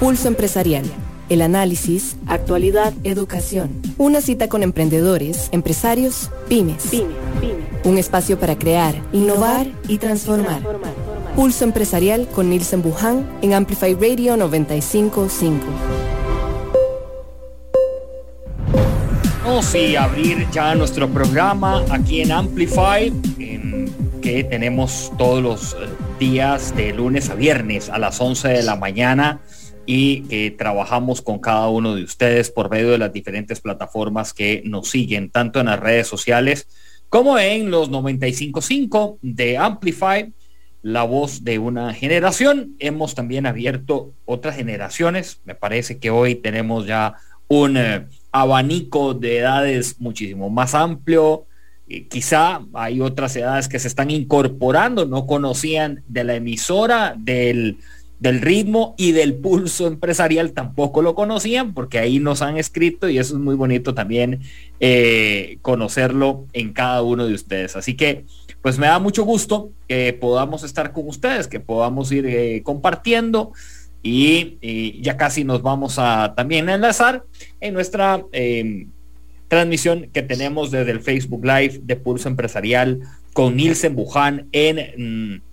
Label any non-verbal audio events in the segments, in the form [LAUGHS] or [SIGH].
Pulso Empresarial. El análisis, actualidad, educación. Una cita con emprendedores, empresarios, pymes. Un espacio para crear, innovar y transformar. Pulso Empresarial con Nielsen Buján en Amplify Radio 955. Vamos a abrir ya nuestro programa aquí en Amplify, que tenemos todos los días de lunes a viernes a las 11 de la mañana y que trabajamos con cada uno de ustedes por medio de las diferentes plataformas que nos siguen, tanto en las redes sociales como en los 955 de Amplify, la voz de una generación. Hemos también abierto otras generaciones. Me parece que hoy tenemos ya un eh, abanico de edades muchísimo más amplio. quizá hay otras edades que se están incorporando, no conocían de la emisora, del del ritmo y del pulso empresarial tampoco lo conocían porque ahí nos han escrito y eso es muy bonito también eh, conocerlo en cada uno de ustedes. Así que pues me da mucho gusto que podamos estar con ustedes, que podamos ir eh, compartiendo y, ya casi nos vamos a también enlazar en nuestra em, transmisión que tenemos desde el Facebook Live de Pulso Empresarial con Nielsen Buján en... Mm,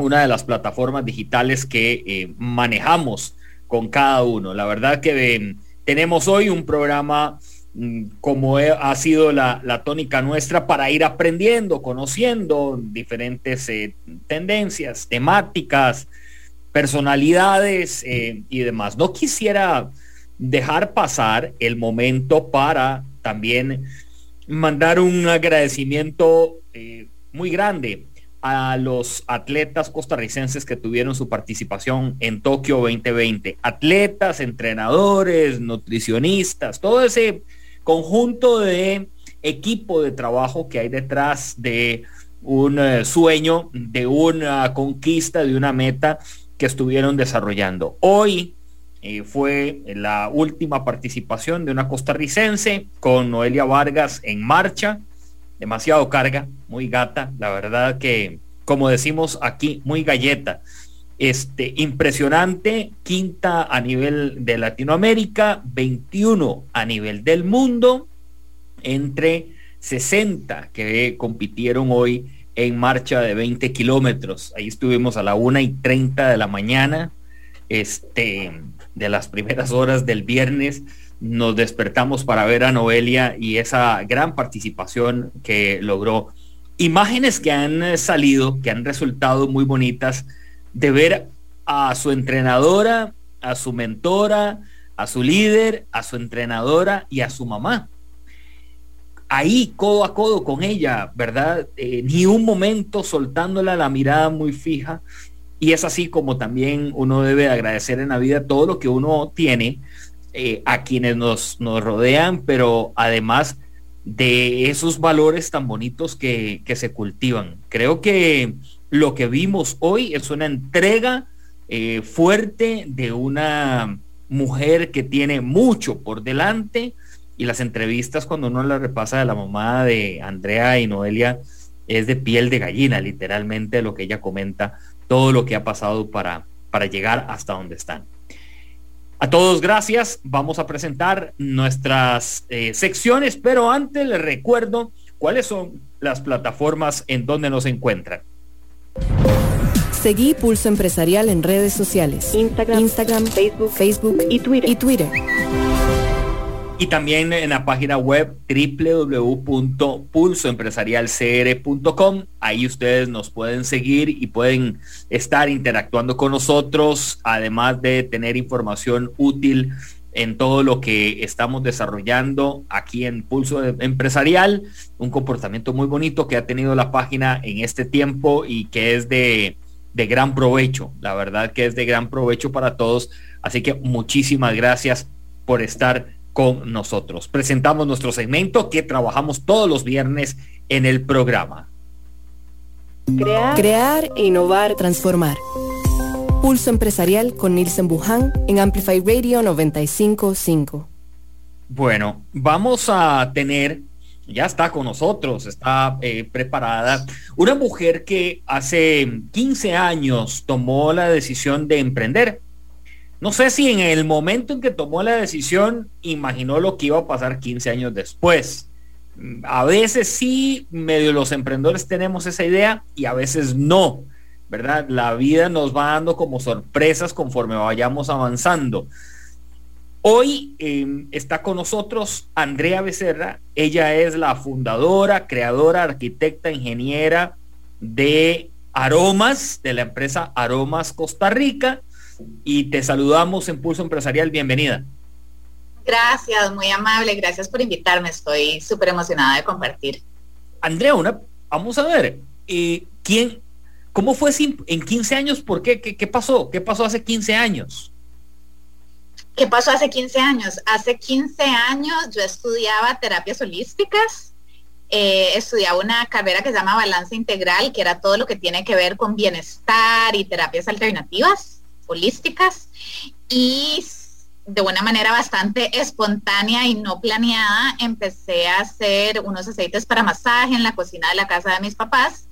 una de las plataformas digitales que eh, manejamos con cada uno. La verdad que eh, tenemos hoy un programa mm, como ha sido la, tónica nuestra para ir aprendiendo, conociendo diferentes eh, tendencias, temáticas, personalidades y demás. No quisiera dejar pasar el momento para también mandar un agradecimiento muy grande a los atletas costarricenses que tuvieron su participación en Tokio 2020. Atletas, entrenadores, nutricionistas, todo ese conjunto de equipo de trabajo que hay detrás de un eh, sueño, de una conquista, de una meta que estuvieron desarrollando. Hoy eh, fue la última participación de una costarricense con Noelia Vargas en marcha demasiado carga, muy gata, la verdad que, como decimos aquí, muy galleta. Este, impresionante, quinta a nivel de Latinoamérica, 21 a nivel del mundo, entre 60 que compitieron hoy en marcha de 20 kilómetros. Ahí estuvimos a la una y 30 de la mañana, este, de las primeras horas del viernes nos despertamos para ver a Noelia y esa gran participación que logró. Imágenes que han salido, que han resultado muy bonitas, de ver a su entrenadora, a su mentora, a su líder, a su entrenadora y a su mamá. Ahí, codo a codo con ella, ¿verdad? Eh, ni un momento soltándola la mirada muy fija. Y es así como también uno debe agradecer en la vida todo lo que uno tiene, eh, a quienes nos, nos rodean, pero además de esos valores tan bonitos que, se cultivan. Creo que lo que vimos hoy es una entrega eh, fuerte de una mujer que tiene mucho por delante y las entrevistas cuando uno la repasa de la mamá de Andrea y Noelia es de piel de gallina, literalmente lo que ella comenta, todo lo que ha pasado para, para llegar hasta donde están. A todos gracias. Vamos a presentar nuestras eh, secciones, pero antes les recuerdo cuáles son las plataformas en donde nos encuentran. Seguí Pulso Empresarial en redes sociales. Instagram, Instagram Facebook, Facebook y Twitter. Y Twitter y también en la página web www.pulsoempresarialcr.com. Ahí ustedes nos pueden seguir y pueden estar interactuando con nosotros, además de tener información útil en todo lo que estamos desarrollando aquí en Pulso Empresarial, un comportamiento muy bonito que ha tenido la página en este tiempo y que es de, de gran provecho, la verdad que es de gran provecho para todos. Así que muchísimas gracias por estar con nosotros. Presentamos nuestro segmento que trabajamos todos los viernes en el programa. Crear, Crear innovar, transformar. Pulso empresarial con Nielsen Buján en Amplify Radio 955. Bueno, vamos a tener, ya está con nosotros, está eh, preparada, una mujer que hace 15 años tomó la decisión de emprender no sé si en el momento en que tomó la decisión imaginó lo que iba a pasar 15 años después. A veces sí, medio los emprendedores tenemos esa idea y a veces no, ¿verdad? La vida nos va dando como sorpresas conforme vayamos avanzando. Hoy em, está con nosotros Andrea Becerra. Ella es la fundadora, creadora, arquitecta, ingeniera de Aromas, de la empresa Aromas Costa Rica y te saludamos en Pulso Empresarial. Bienvenida. Gracias, muy amable. Gracias por invitarme. Estoy súper emocionada de compartir. Andrea, una, vamos a ver, eh, ¿quién, ¿cómo fue en 15 años? ¿Por qué? qué? ¿Qué pasó? ¿Qué pasó hace 15 años? ¿Qué pasó hace 15 años? Hace 15 años yo estudiaba terapias holísticas. Eh, estudiaba una carrera que se llama Balance Integral, que era todo lo que tiene que ver con bienestar y terapias alternativas holísticas y de una manera bastante espontánea y no planeada empecé a hacer unos aceites para masaje en la cocina de la casa de mis papás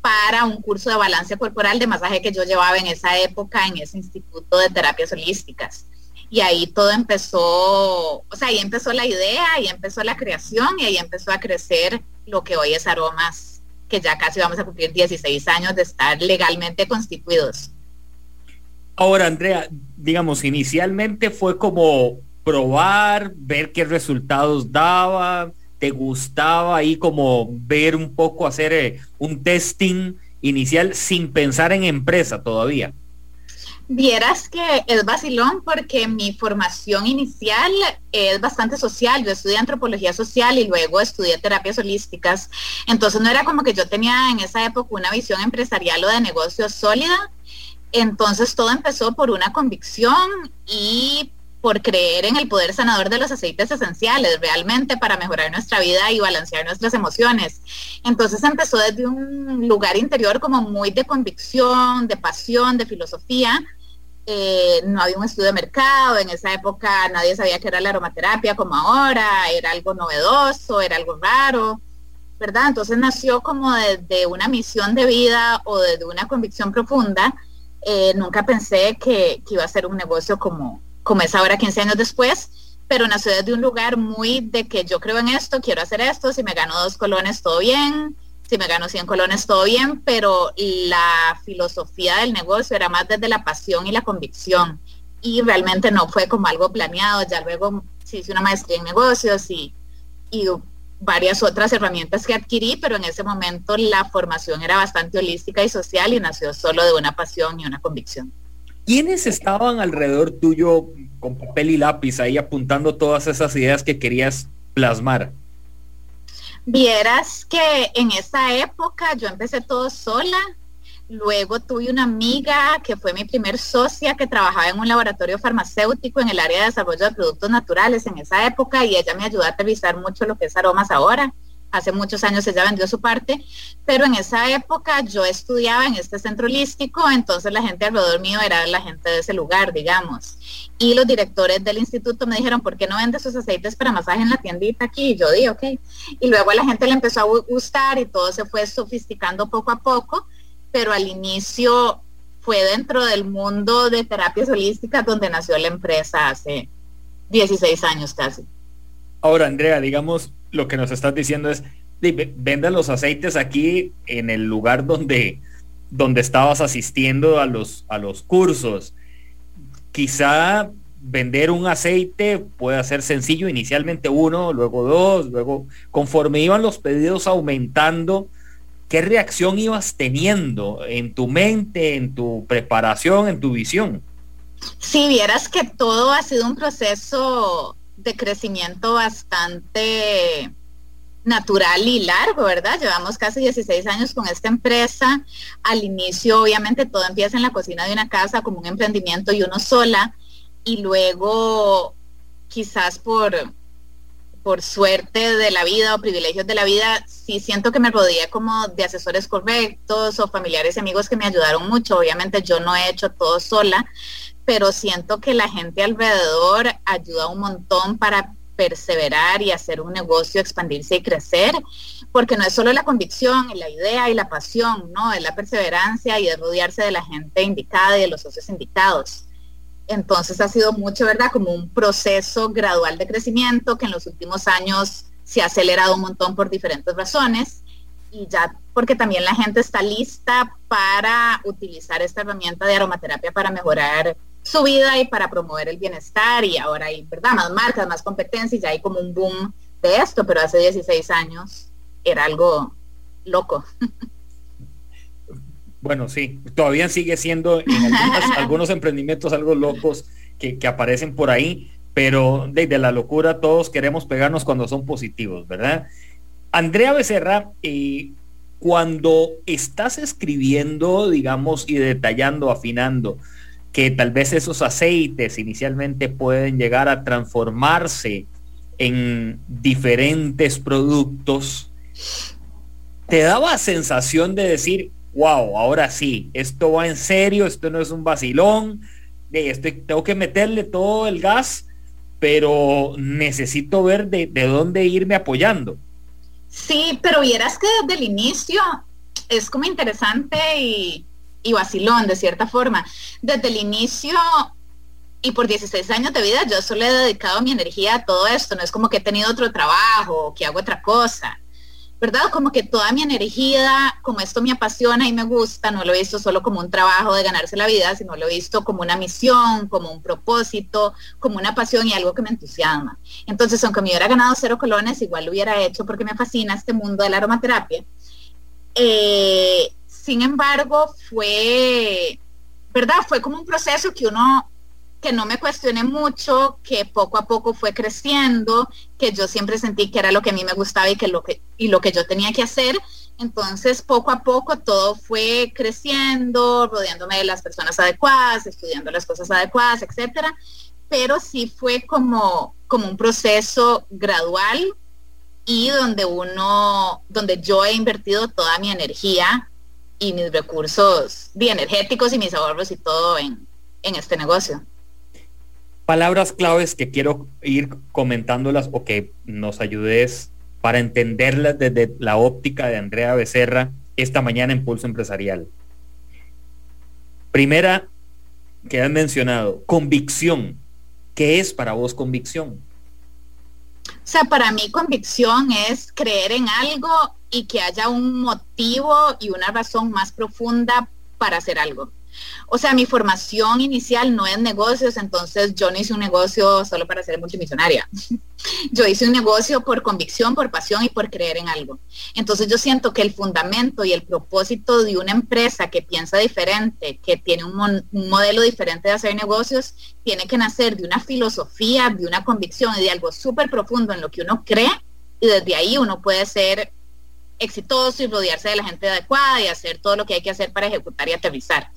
para un curso de balance corporal de masaje que yo llevaba en esa época en ese instituto de terapias holísticas. Y ahí todo empezó, o sea, ahí empezó la idea, ahí empezó la creación y ahí empezó a crecer lo que hoy es Aromas, que ya casi vamos a cumplir 16 años de estar legalmente constituidos. Ahora, Andrea, digamos, inicialmente fue como probar, ver qué resultados daba, te gustaba ahí como ver un poco, hacer eh, un testing inicial sin pensar en empresa todavía. Vieras que es vacilón porque mi formación inicial es bastante social. Yo estudié antropología social y luego estudié terapias holísticas. Entonces no era como que yo tenía en esa época una visión empresarial o de negocio sólida, entonces todo empezó por una convicción y por creer en el poder sanador de los aceites esenciales, realmente para mejorar nuestra vida y balancear nuestras emociones. Entonces empezó desde un lugar interior como muy de convicción, de pasión, de filosofía. Eh, no había un estudio de mercado, en esa época nadie sabía que era la aromaterapia como ahora, era algo novedoso, era algo raro, ¿verdad? Entonces nació como desde una misión de vida o desde una convicción profunda eh, nunca pensé que, iba a ser un negocio como, como es ahora 15 años después, pero nació desde un lugar muy de que yo creo en esto, quiero hacer esto, si me gano dos colones, todo bien, si me gano 100 colones, todo bien, pero la filosofía del negocio era más desde la pasión y la convicción. Y realmente no fue como algo planeado, ya luego sí hice una maestría en negocios y, y varias otras herramientas que adquirí, pero en ese momento la formación era bastante holística y social y nació solo de una pasión y una convicción. ¿Quiénes estaban alrededor tuyo con papel y lápiz ahí apuntando todas esas ideas que querías plasmar? Vieras que en esa época yo empecé todo sola, Luego tuve una amiga que fue mi primer socia que trabajaba en un laboratorio farmacéutico en el área de desarrollo de productos naturales en esa época y ella me ayudó a aterrizar mucho lo que es aromas ahora. Hace muchos años ella vendió su parte, pero en esa época yo estudiaba en este centro holístico, entonces la gente alrededor mío era la gente de ese lugar, digamos. Y los directores del instituto me dijeron, ¿por qué no vende sus aceites para masaje en la tiendita aquí? Y yo dije, ok. Y luego la gente le empezó a gustar y todo se fue sofisticando poco a poco pero al inicio fue dentro del mundo de terapias holísticas donde nació la empresa hace 16 años casi. Ahora, Andrea, digamos, lo que nos estás diciendo es, venda los aceites aquí en el lugar donde, donde estabas asistiendo a los, a los cursos. Quizá vender un aceite puede ser sencillo, inicialmente uno, luego dos, luego conforme iban los pedidos aumentando, ¿qué reacción ibas teniendo en tu mente, en tu preparación, en tu visión? Si vieras que todo ha sido un proceso de crecimiento bastante natural y largo, ¿verdad? Llevamos casi 16 años con esta empresa. Al inicio, obviamente, todo empieza en la cocina de una casa como un emprendimiento y uno sola. Y luego, quizás por por suerte de la vida o privilegios de la vida, sí siento que me rodeé como de asesores correctos o familiares y amigos que me ayudaron mucho. Obviamente yo no he hecho todo sola, pero siento que la gente alrededor ayuda un montón para perseverar y hacer un negocio, expandirse y crecer, porque no es solo la convicción y la idea y la pasión, no, es la perseverancia y es rodearse de la gente indicada y de los socios indicados. Entonces ha sido mucho, ¿verdad? Como un proceso gradual de crecimiento que en los últimos años se ha acelerado un montón por diferentes razones y ya porque también la gente está lista para utilizar esta herramienta de aromaterapia para mejorar su vida y para promover el bienestar y ahora hay, ¿verdad? Más marcas, más competencia y ya hay como un boom de esto, pero hace 16 años era algo loco. [LAUGHS] Bueno, sí, todavía sigue siendo en [LAUGHS] algunos emprendimientos algo locos que, aparecen por ahí, pero desde la locura todos queremos pegarnos cuando son positivos, ¿verdad? Andrea Becerra, eh, cuando estás escribiendo, digamos, y detallando, afinando, que tal vez esos aceites inicialmente pueden llegar a transformarse en diferentes productos, te daba sensación de decir, wow, ahora sí, esto va en serio, esto no es un vacilón, estoy, tengo que meterle todo el gas, pero necesito ver de, dónde irme apoyando. Sí, pero vieras que desde el inicio es como interesante y, y vacilón de cierta forma. Desde el inicio y por 16 años de vida yo solo he dedicado mi energía a todo esto, no es como que he tenido otro trabajo que hago otra cosa. ¿Verdad? Como que toda mi energía, como esto me apasiona y me gusta, no lo he visto solo como un trabajo de ganarse la vida, sino lo he visto como una misión, como un propósito, como una pasión y algo que me entusiasma. Entonces, aunque me hubiera ganado cero colones, igual lo hubiera hecho porque me fascina este mundo de la aromaterapia. Eh, sin embargo, fue, ¿verdad? Fue como un proceso que uno que no me cuestioné mucho, que poco a poco fue creciendo, que yo siempre sentí que era lo que a mí me gustaba y que lo que y lo que yo tenía que hacer. Entonces, poco a poco todo fue creciendo, rodeándome de las personas adecuadas, estudiando las cosas adecuadas, etcétera. Pero sí fue como como un proceso gradual y donde uno donde yo he invertido toda mi energía y mis recursos energéticos y mis ahorros y todo en, en este negocio palabras claves que quiero ir comentándolas o que nos ayudes para entenderlas desde la óptica de Andrea Becerra esta mañana en Pulso Empresarial. Primera que han mencionado, convicción. ¿Qué es para vos convicción? O sea, para mí convicción es creer en algo y que haya un motivo y una razón más profunda para hacer algo. O sea, mi formación inicial no es negocios, entonces yo no hice un negocio solo para ser multimillonaria. [LAUGHS] Yo hice un negocio por convicción, por pasión y por creer en algo. Entonces yo siento que el fundamento y el propósito de una empresa que piensa diferente, que tiene un, modelo diferente de hacer negocios, tiene que nacer de una filosofía, de una convicción y de algo súper profundo en lo que uno cree y desde ahí uno puede ser exitoso y rodearse de la gente adecuada y hacer todo lo que hay que hacer para ejecutar y aterrizar.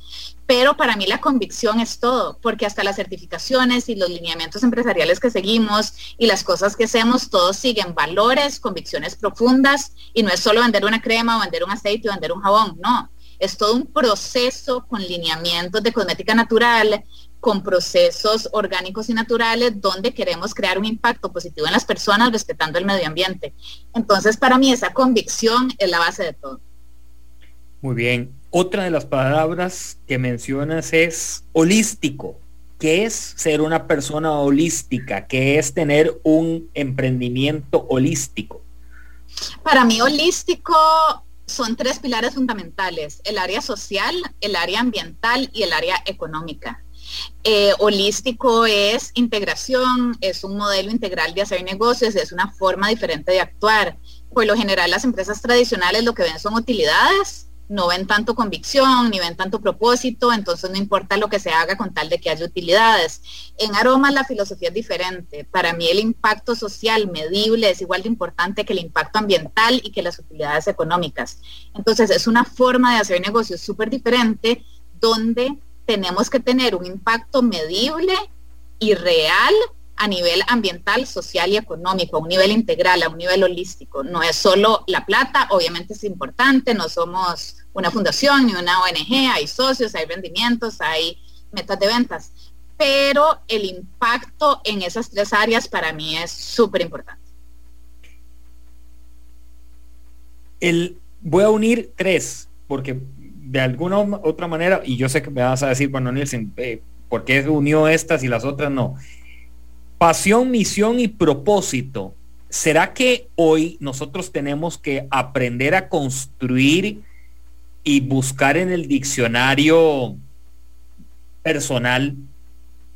Pero para mí la convicción es todo, porque hasta las certificaciones y los lineamientos empresariales que seguimos y las cosas que hacemos, todos siguen valores, convicciones profundas y no es solo vender una crema o vender un aceite o vender un jabón, no. Es todo un proceso con lineamientos de cosmética natural, con procesos orgánicos y naturales donde queremos crear un impacto positivo en las personas respetando el medio ambiente. Entonces, para mí esa convicción es la base de todo. Muy bien. Otra de las palabras que mencionas es holístico. ¿Qué es ser una persona holística? ¿Qué es tener un emprendimiento holístico? Para mí holístico son tres pilares fundamentales, el área social, el área ambiental y el área económica. Eh, holístico es integración, es un modelo integral de hacer negocios, es una forma diferente de actuar. Por lo general las empresas tradicionales lo que ven son utilidades, no ven tanto convicción, ni ven tanto propósito, entonces no importa lo que se haga con tal de que haya utilidades. En aromas la filosofía es diferente. Para mí el impacto social medible es igual de importante que el impacto ambiental y que las utilidades económicas. Entonces es una forma de hacer negocios súper diferente donde tenemos que tener un impacto medible y real a nivel ambiental, social y económico, a un nivel integral, a un nivel holístico. No es solo la plata, obviamente es importante, no somos una fundación ni una ONG, hay socios, hay rendimientos, hay metas de ventas, pero el impacto en esas tres áreas para mí es súper importante. El, voy a unir tres, porque de alguna otra manera, y yo sé que me vas a decir, bueno, Nielsen, eh, por qué unió estas y las otras no. Pasión, misión y propósito. ¿Será que hoy nosotros tenemos que aprender a construir y buscar en el diccionario personal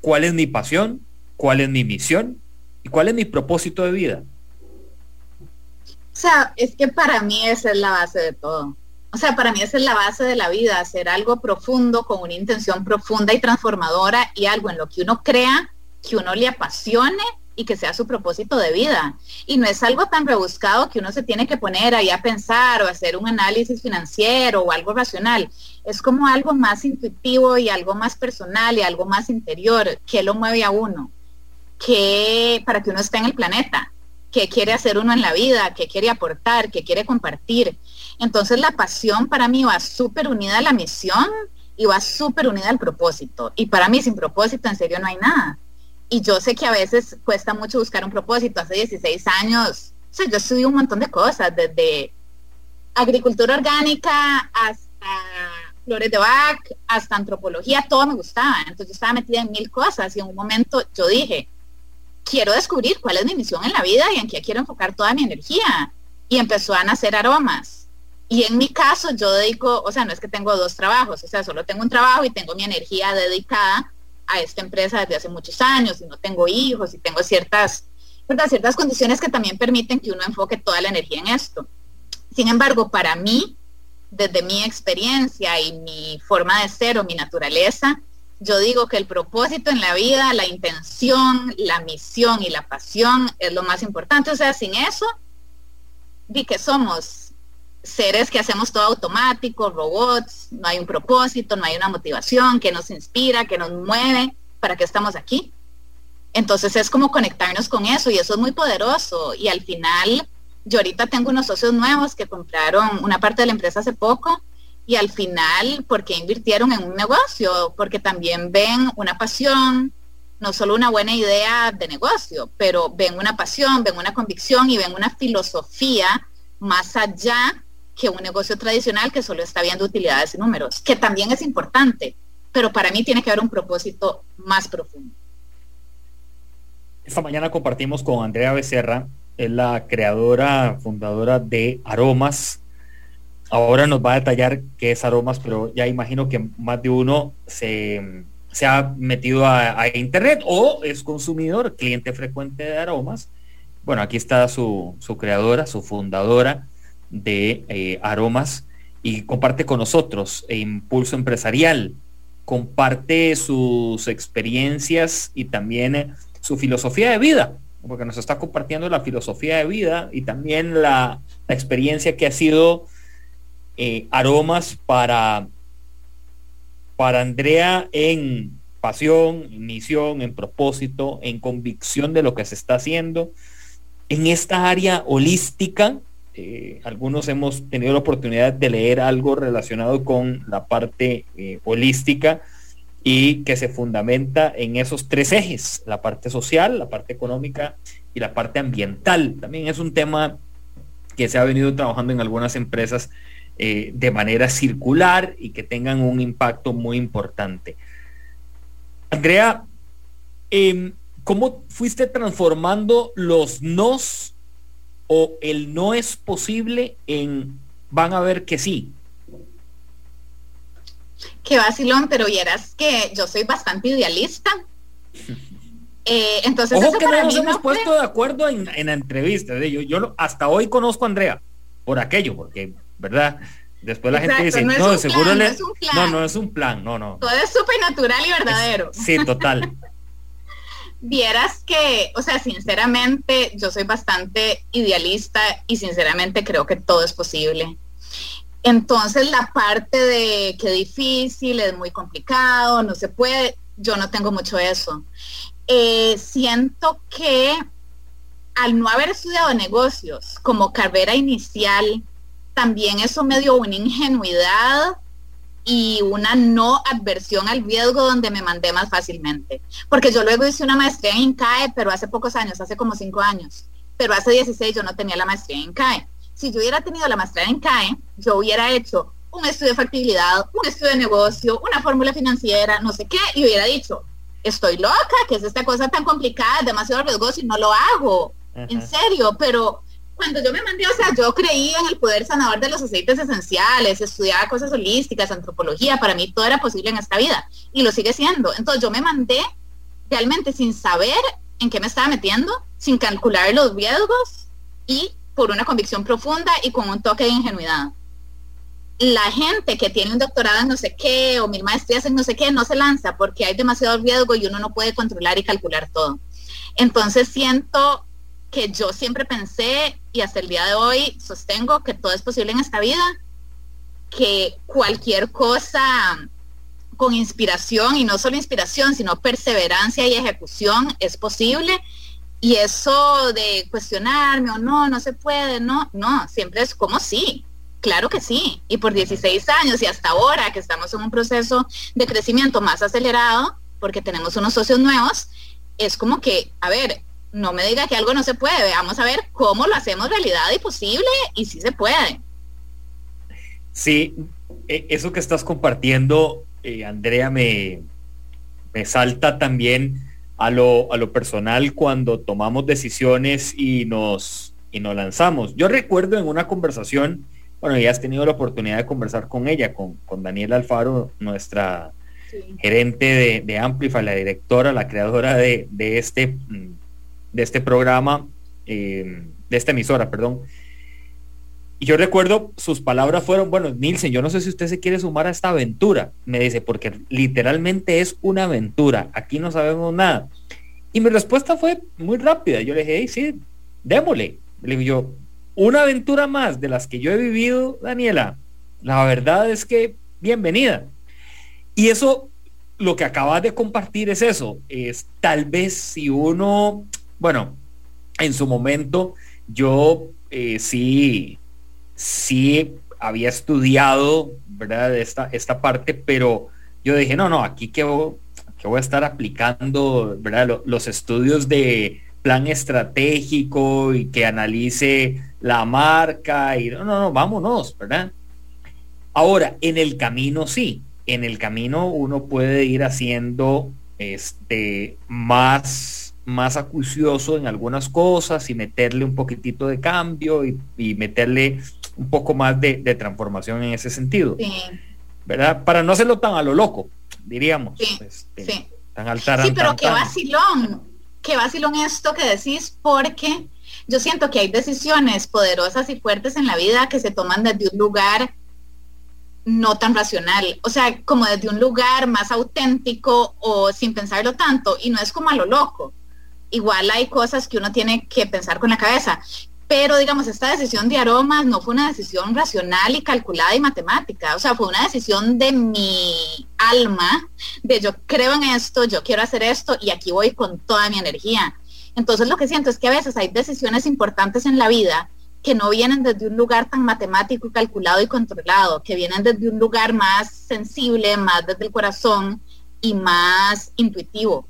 cuál es mi pasión, cuál es mi misión y cuál es mi propósito de vida? O sea, es que para mí esa es la base de todo. O sea, para mí esa es la base de la vida, hacer algo profundo con una intención profunda y transformadora y algo en lo que uno crea, que uno le apasione y que sea su propósito de vida. Y no es algo tan rebuscado que uno se tiene que poner ahí a pensar o hacer un análisis financiero o algo racional. Es como algo más intuitivo y algo más personal y algo más interior que lo mueve a uno, que para que uno esté en el planeta qué quiere hacer uno en la vida, qué quiere aportar, qué quiere compartir. Entonces la pasión para mí va súper unida a la misión y va súper unida al propósito. Y para mí sin propósito en serio no hay nada. Y yo sé que a veces cuesta mucho buscar un propósito. Hace 16 años, o sea, yo estudié un montón de cosas, desde agricultura orgánica hasta flores de Bach, hasta antropología, todo me gustaba. Entonces yo estaba metida en mil cosas y en un momento yo dije, quiero descubrir cuál es mi misión en la vida y en qué quiero enfocar toda mi energía. Y empezó a nacer aromas. Y en mi caso yo dedico, o sea, no es que tengo dos trabajos, o sea, solo tengo un trabajo y tengo mi energía dedicada a esta empresa desde hace muchos años y no tengo hijos y tengo ciertas, ciertas condiciones que también permiten que uno enfoque toda la energía en esto. Sin embargo, para mí, desde mi experiencia y mi forma de ser o mi naturaleza, yo digo que el propósito en la vida, la intención, la misión y la pasión es lo más importante. O sea, sin eso, di que somos seres que hacemos todo automático, robots, no hay un propósito, no hay una motivación que nos inspira, que nos mueve, ¿para qué estamos aquí? Entonces es como conectarnos con eso y eso es muy poderoso. Y al final, yo ahorita tengo unos socios nuevos que compraron una parte de la empresa hace poco y al final, ¿por qué invirtieron en un negocio? Porque también ven una pasión, no solo una buena idea de negocio, pero ven una pasión, ven una convicción y ven una filosofía más allá que un negocio tradicional que solo está viendo utilidades y números, que también es importante, pero para mí tiene que haber un propósito más profundo. Esta mañana compartimos con Andrea Becerra, es la creadora, fundadora de Aromas, Ahora nos va a detallar qué es aromas, pero ya imagino que más de uno se, ha metido a, internet o es consumidor, cliente frecuente de aromas. Bueno, aquí está su, creadora, su fundadora de eh, aromas y comparte con nosotros e Impulso Empresarial. Comparte sus experiencias y también eh, su filosofía de vida, porque nos está compartiendo la filosofía de vida y también la experiencia que ha sido eh, aromas para, para Andrea en pasión, en misión, en propósito, en convicción de lo que se está haciendo. En esta área holística, eh, algunos hemos tenido la oportunidad de leer algo relacionado con la parte eh, holística y que se fundamenta en esos tres ejes, la parte social, la parte económica y la parte ambiental. También es un tema que se ha venido trabajando en algunas empresas eh, de manera circular y que tengan un impacto muy importante. Andrea, em, ¿cómo fuiste transformando los nos o el no es posible en van a ver que sí? Qué vacilón, pero vieras que yo soy bastante idealista. [LAUGHS] Eh, entonces, Ojo que no nos hemos puesto de acuerdo en, en la entrevista. Yo, yo hasta hoy conozco a Andrea por aquello, porque ¿verdad? Después la gente dice, no, seguro no, es no, no es un plan, no, no. Todo es súper natural y verdadero. sí, total. [LAUGHS] Vieras que, o sea, sinceramente, yo soy bastante idealista y sinceramente creo que todo es posible. Entonces la parte de que difícil, es muy complicado, no se puede, yo no tengo mucho eso. Eh, siento que al no haber estudiado negocios como carrera inicial, también eso me dio una ingenuidad y una no adversión al riesgo donde me mandé más fácilmente. Porque yo luego hice una maestría en INCAE, pero hace pocos años, hace como cinco años. Pero hace 16 yo no tenía la maestría en INCAE. Si yo hubiera tenido la maestría en INCAE, yo hubiera hecho un estudio de factibilidad, un estudio de negocio, una fórmula financiera, no sé qué, y hubiera dicho, estoy loca, que es esta cosa tan complicada, demasiado riesgoso y no lo hago. En serio, pero cuando yo me mandé, o sea, yo creía en el poder sanador de los aceites esenciales, estudiaba cosas holísticas, antropología, para mí todo era posible en esta vida y lo sigue siendo. Entonces yo me mandé realmente sin saber en qué me estaba metiendo, sin calcular los riesgos y por una convicción profunda y con un toque de ingenuidad. La gente que tiene un doctorado en no sé qué o mil maestrías en no sé qué no se lanza porque hay demasiado riesgo y uno no puede controlar y calcular todo. Entonces siento que yo siempre pensé y hasta el día de hoy sostengo que todo es posible en esta vida, que cualquier cosa con inspiración y no solo inspiración, sino perseverancia y ejecución es posible. Y eso de cuestionarme o no, no se puede, no, no, siempre es como sí, claro que sí. Y por 16 años y hasta ahora que estamos en un proceso de crecimiento más acelerado, porque tenemos unos socios nuevos, es como que, a ver, no me diga que algo no se puede, vamos a ver cómo lo hacemos realidad y posible y si se puede. Sí, e, eso que estás compartiendo eh, Andrea, me, me salta también a lo, a lo personal cuando tomamos decisiones y nos, y nos lanzamos. Yo recuerdo en una conversación, bueno, ya has tenido la oportunidad de conversar con ella, con, con Daniela Alfaro, nuestra gerente de, de, Amplify, la directora, la creadora de, de este, de este programa, eh, de esta emisora, perdón. Y yo recuerdo sus palabras fueron, bueno, Nielsen, yo no sé si usted se quiere sumar a esta aventura. Me dice, porque literalmente es una aventura. Aquí no sabemos nada. Y mi respuesta fue muy rápida. Yo le dije, hey, sí, démosle. Le digo yo, una aventura más de las que yo he vivido, Daniela. La verdad es que bienvenida. Y eso, lo que acabas de compartir es eso. Es tal vez si uno, bueno, en su momento, yo eh, sí sí había estudiado, ¿verdad? Esta, esta parte, pero yo dije, no, no, aquí que que voy a estar aplicando, ¿verdad? Los estudios de plan estratégico y que analice la marca y no, no, no, vámonos, ¿verdad? Ahora, en el camino sí, en el camino uno puede ir haciendo este más más acucioso en algunas cosas y meterle un poquitito de cambio y, y meterle un poco más de, transformación en ese sentido. Sí. ¿Verdad? Para no hacerlo tan a lo loco, diríamos. Sí, este, sí. Tan sí pero qué vacilón, qué vacilón esto que decís, porque yo siento que hay decisiones poderosas y fuertes en la vida que se toman desde un lugar no tan racional, o sea, como desde un lugar más auténtico o sin pensarlo tanto, y no es como a lo loco. Igual hay cosas que uno tiene que pensar con la cabeza. Pero digamos, esta decisión de aromas no fue una decisión racional y calculada y matemática, o sea, fue una decisión de mi alma, de yo creo en esto, yo quiero hacer esto y aquí voy con toda mi energía. Entonces lo que siento es que a veces hay decisiones importantes en la vida que no vienen desde un lugar tan matemático, calculado y controlado, que vienen desde un lugar más sensible, más desde el corazón y más intuitivo.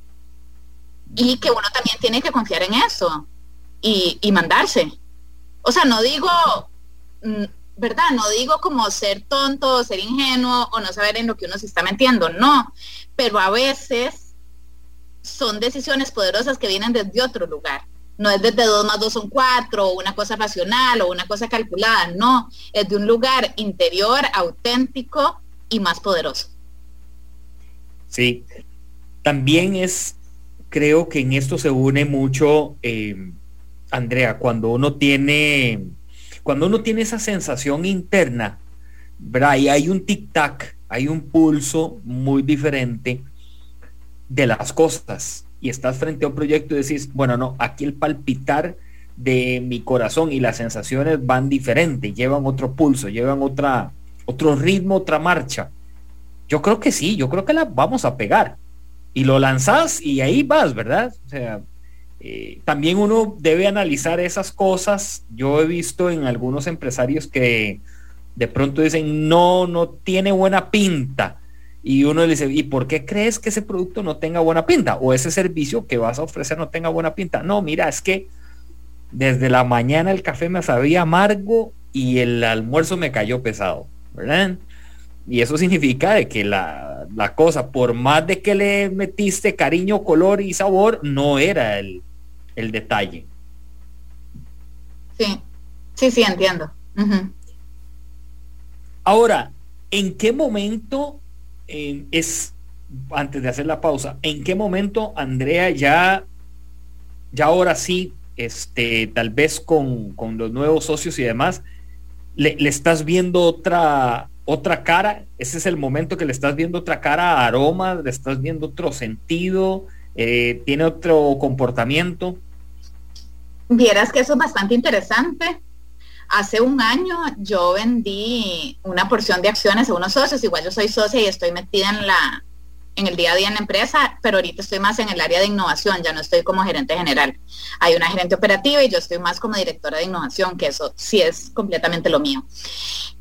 Y que uno también tiene que confiar en eso y, mandarse. O sea, no digo, mm, ¿verdad? No digo como ser tonto, ser ingenuo o no saber en lo que uno se está metiendo, no. Pero a veces son decisiones poderosas que vienen desde otro lugar. No es desde dos más dos son cuatro, o una cosa racional, o una cosa calculada, no. Es de un lugar interior, auténtico y más poderoso. Sí. También es, creo que en esto se une mucho eh, Andrea, cuando uno tiene, cuando uno tiene esa sensación interna, ¿verdad? Y hay un tic-tac, hay un pulso muy diferente de las cosas. Y estás frente a un proyecto y decís, bueno, no, aquí el palpitar de mi corazón y las sensaciones van diferentes, llevan otro pulso, llevan otra, otro ritmo, otra marcha. Yo creo que sí, yo creo que la vamos a pegar. Y lo lanzás y ahí vas, ¿verdad? O sea, eh, también uno debe analizar esas cosas. Yo he visto en algunos empresarios que de pronto dicen, no, no tiene buena pinta. Y uno dice, ¿y por qué crees que ese producto no tenga buena pinta? O ese servicio que vas a ofrecer no tenga buena pinta. No, mira, es que desde la mañana el café me sabía amargo y el almuerzo me cayó pesado, ¿verdad? Y eso significa de que la, la, cosa, por más de que le metiste cariño, color y sabor, no era el, el detalle. Sí, sí, sí, entiendo. Ahora, ¿en qué momento eh, es, antes de hacer la pausa, en qué momento Andrea ya, ya ahora sí, este, tal vez con, con los nuevos socios y demás, le, le, estás viendo otra, otra cara? ¿Ese es el momento que le estás viendo otra cara aromas, le estás viendo otro sentido, eh, tiene otro comportamiento? Vieras que eso es bastante interesante. Hace un año yo vendí una porción de acciones a unos socios, igual yo soy socia y estoy metida en la en el día a día en la empresa, pero ahorita estoy más en el área de innovación, ya no estoy como gerente general. Hay una gerente operativa y yo estoy más como directora de innovación, que eso sí es completamente lo mío.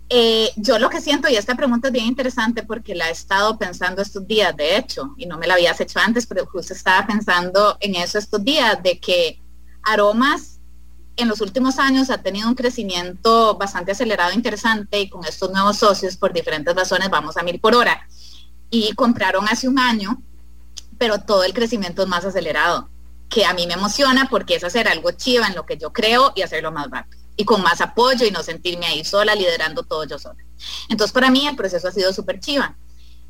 Eh, yo lo que siento, y esta pregunta es bien interesante porque la he estado pensando estos días, de hecho, y no me la habías hecho antes, pero justo estaba pensando en eso estos días, de que aromas en los últimos años ha tenido un crecimiento bastante acelerado, interesante, y con estos nuevos socios, por diferentes razones, vamos a mil por hora. Y compraron hace un año, pero todo el crecimiento es más acelerado, que a mí me emociona porque es hacer algo chiva en lo que yo creo y hacerlo más rápido y con más apoyo y no sentirme ahí sola liderando todo yo sola. Entonces para mí el proceso ha sido súper chiva.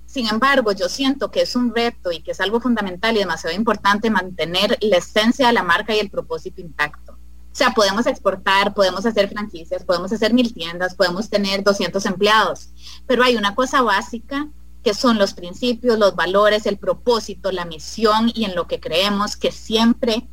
Sin embargo, yo siento que es un reto y que es algo fundamental y demasiado importante mantener la esencia de la marca y el propósito intacto. O sea, podemos exportar, podemos hacer franquicias, podemos hacer mil tiendas, podemos tener 200 empleados, pero hay una cosa básica que son los principios, los valores, el propósito, la misión y en lo que creemos que siempre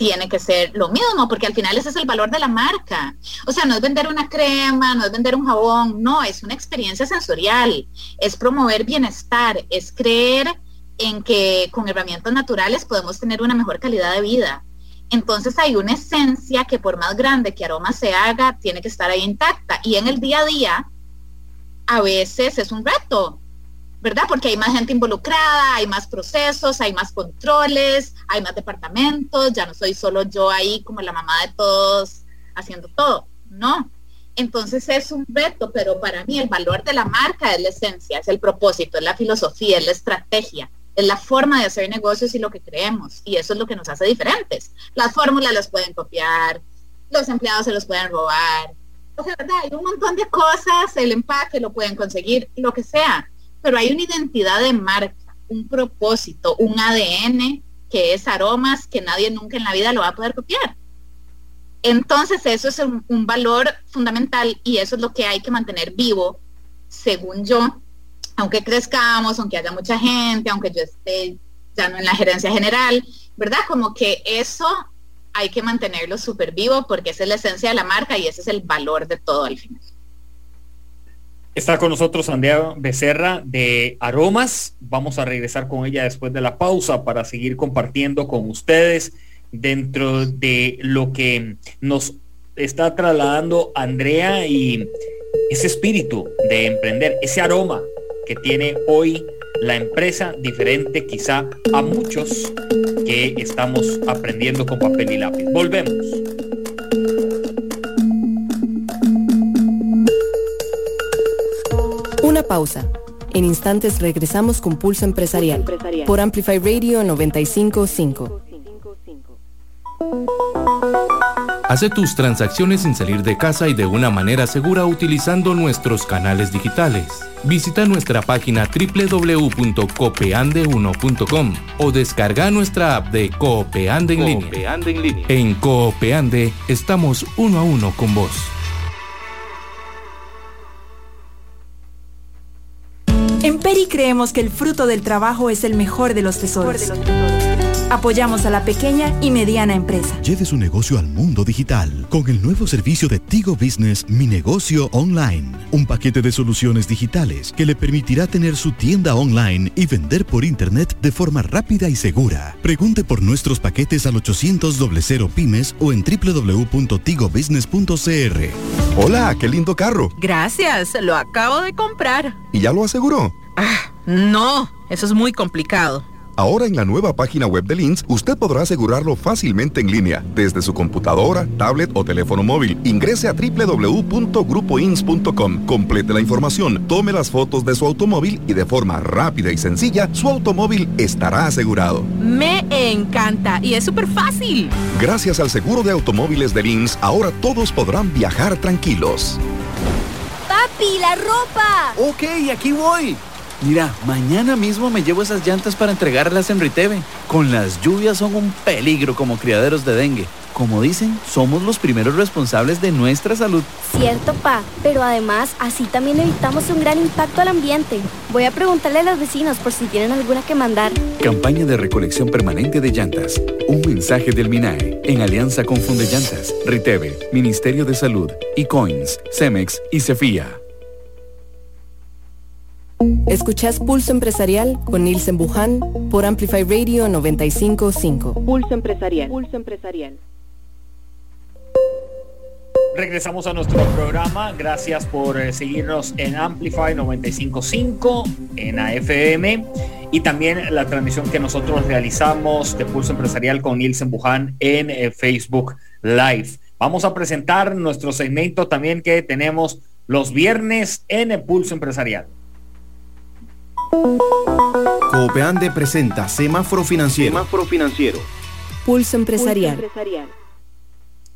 tiene que ser lo mismo, porque al final ese es el valor de la marca. O sea, no es vender una crema, no es vender un jabón, no, es una experiencia sensorial, es promover bienestar, es creer en que con herramientas naturales podemos tener una mejor calidad de vida. Entonces hay una esencia que por más grande que aroma se haga, tiene que estar ahí intacta. Y en el día a día, a veces es un reto, ¿verdad? Porque hay más gente involucrada, hay más procesos, hay más controles, hay más departamentos, ya no soy solo yo ahí como la mamá de todos haciendo todo, no. Entonces es un reto, pero para mí el valor de la marca es la esencia, es el propósito, es la filosofía, es la estrategia, es la forma de hacer negocios y lo que creemos. Y eso es lo que nos hace diferentes. Las fórmulas las pueden copiar, los empleados se los pueden robar. O sea, ¿verdad? Hay un montón de cosas, el empaque lo pueden conseguir, lo que sea pero hay una identidad de marca, un propósito, un ADN que es aromas que nadie nunca en la vida lo va a poder copiar. Entonces eso es un, valor fundamental y eso es lo que hay que mantener vivo, según yo, aunque crezcamos, aunque haya mucha gente, aunque yo esté ya no en la gerencia general, ¿verdad? Como que eso hay que mantenerlo súper vivo porque esa es la esencia de la marca y ese es el valor de todo al final. Está con nosotros Andrea Becerra de Aromas. Vamos a regresar con ella después de la pausa para seguir compartiendo con ustedes dentro de lo que nos está trasladando Andrea y ese espíritu de emprender, ese aroma que tiene hoy la empresa, diferente quizá a muchos que estamos aprendiendo con papel y lápiz. Volvemos. Pausa. En instantes regresamos con Pulso Empresarial, por Amplify Radio 955. Hace tus transacciones sin salir de casa y de una manera segura utilizando nuestros canales digitales. Visita nuestra página www.copeande1.com o descarga nuestra app de Coopeande en, línea. en línea. En Coopeande estamos uno a uno con vos. En Peri creemos que el fruto del trabajo es el mejor de los tesoros. Apoyamos a la pequeña y mediana empresa. Lleve su negocio al mundo digital con el nuevo servicio de Tigo Business Mi Negocio Online. Un paquete de soluciones digitales que le permitirá tener su tienda online y vender por internet de forma rápida y segura. Pregunte por nuestros paquetes al 800 00 pymes o en www.tigobusiness.cr. Hola, qué lindo carro. Gracias, lo acabo de comprar. ¿Y ya lo aseguró? Ah, no, eso es muy complicado. Ahora en la nueva página web de Lins, usted podrá asegurarlo fácilmente en línea, desde su computadora, tablet o teléfono móvil. Ingrese a www.grupoins.com, complete la información, tome las fotos de su automóvil y de forma rápida y sencilla, su automóvil estará asegurado. Me encanta y es súper fácil. Gracias al seguro de automóviles de Lins, ahora todos podrán viajar tranquilos. ¡Papi, la ropa! Ok, aquí voy. Mira, mañana mismo me llevo esas llantas para entregarlas en Riteve. Con las lluvias son un peligro como criaderos de dengue. Como dicen, somos los primeros responsables de nuestra salud. Cierto, pa, pero además así también evitamos un gran impacto al ambiente. Voy a preguntarle a los vecinos por si tienen alguna que mandar. Campaña de recolección permanente de llantas. Un mensaje del MINAE en alianza con Funde Llantas, Riteve, Ministerio de Salud, Coins, Cemex y Cefía. Escuchás Pulso Empresarial con Nielsen Buján por Amplify Radio 955. Pulso Empresarial. Pulso Empresarial. Regresamos a nuestro programa. Gracias por eh, seguirnos en Amplify 955 en AFM y también la transmisión que nosotros realizamos de Pulso Empresarial con Nielsen Buján en eh, Facebook Live. Vamos a presentar nuestro segmento también que tenemos los viernes en el Pulso Empresarial. Copeande presenta Semáforo Financiero. Semáforo Financiero. Pulso Empresarial.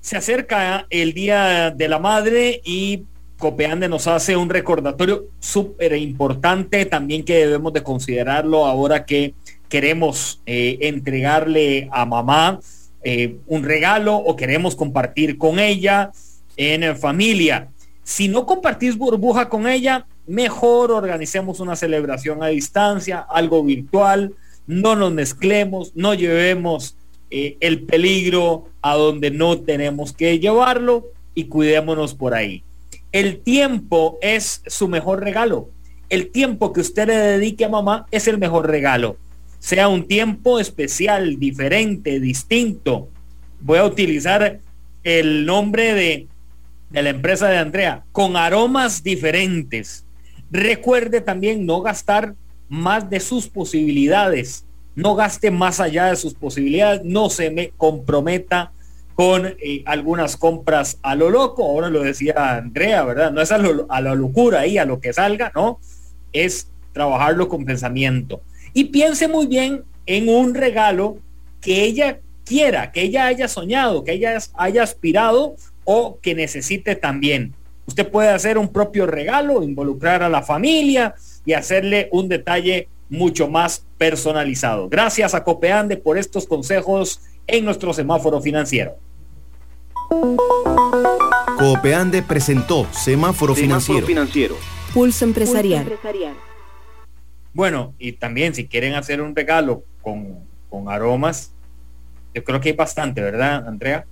Se acerca el Día de la Madre y Copeande nos hace un recordatorio súper importante también que debemos de considerarlo ahora que queremos eh, entregarle a mamá eh, un regalo o queremos compartir con ella en familia. Si no compartís burbuja con ella, mejor organicemos una celebración a distancia, algo virtual, no nos mezclemos, no llevemos eh, el peligro a donde no tenemos que llevarlo y cuidémonos por ahí. El tiempo es su mejor regalo. El tiempo que usted le dedique a mamá es el mejor regalo. Sea un tiempo especial, diferente, distinto. Voy a utilizar el nombre de, de la empresa de Andrea, con aromas diferentes Recuerde también no gastar más de sus posibilidades. No gaste más allá de sus posibilidades. No se me comprometa con eh, algunas compras a lo loco. Ahora lo decía Andrea, ¿verdad? No es a, a la locura ahí, a lo que salga, ¿no? Es trabajarlo con pensamiento. Y piense muy bien en un regalo que ella quiera, que ella haya soñado, que ella haya aspirado o que necesite también. Usted puede hacer un propio regalo, involucrar a la familia y hacerle un detalle mucho más personalizado. Gracias a Copeande por estos consejos en nuestro semáforo financiero. Copeande presentó Semáforo, financiero. financiero. Pulso empresarial. Bueno, y también si quieren hacer un regalo con, con aromas, yo creo que hay bastante, ¿verdad, Andrea?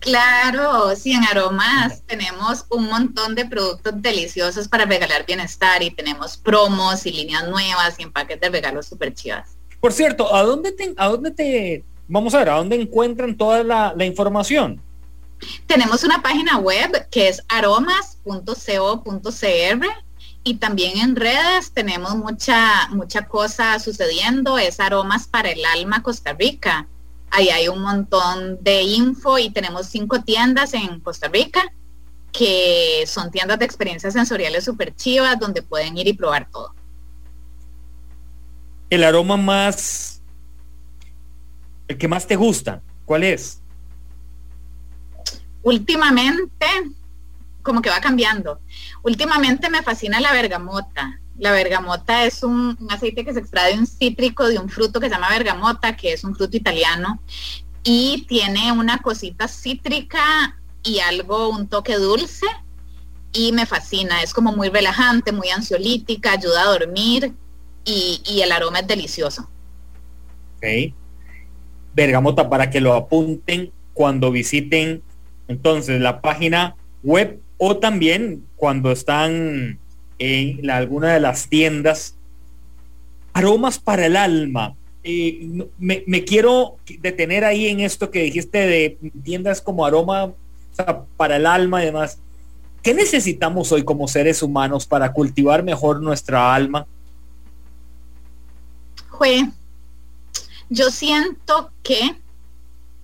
Claro, sí, en aromas tenemos un montón de productos deliciosos para regalar bienestar y tenemos promos y líneas nuevas y empaques de regalos súper chivas. Por cierto, ¿a dónde te, a dónde te, vamos a ver, a dónde encuentran toda la, la información? Tenemos una página web que es aromas.co.cr y también en redes tenemos mucha, mucha cosa sucediendo, es Aromas para el Alma Costa Rica Ahí hay un montón de info y tenemos cinco tiendas en Costa Rica que son tiendas de experiencias sensoriales super chivas donde pueden ir y probar todo. El aroma más, el que más te gusta, ¿cuál es? Últimamente, como que va cambiando. Últimamente me fascina la bergamota. La bergamota es un, aceite que se extrae de un cítrico de un fruto que se llama bergamota, que es un fruto italiano, y tiene una cosita cítrica y algo, un toque dulce, y me fascina. Es como muy relajante, muy ansiolítica, ayuda a dormir y, el aroma es delicioso. Ok. Bergamota para que lo apunten cuando visiten entonces la página web o también cuando están en alguna de las tiendas. Aromas para el alma. Eh, me, quiero detener ahí en esto que dijiste de tiendas como aroma para el alma y demás. ¿Qué necesitamos hoy como seres humanos para cultivar mejor nuestra alma? Jue, Yo siento que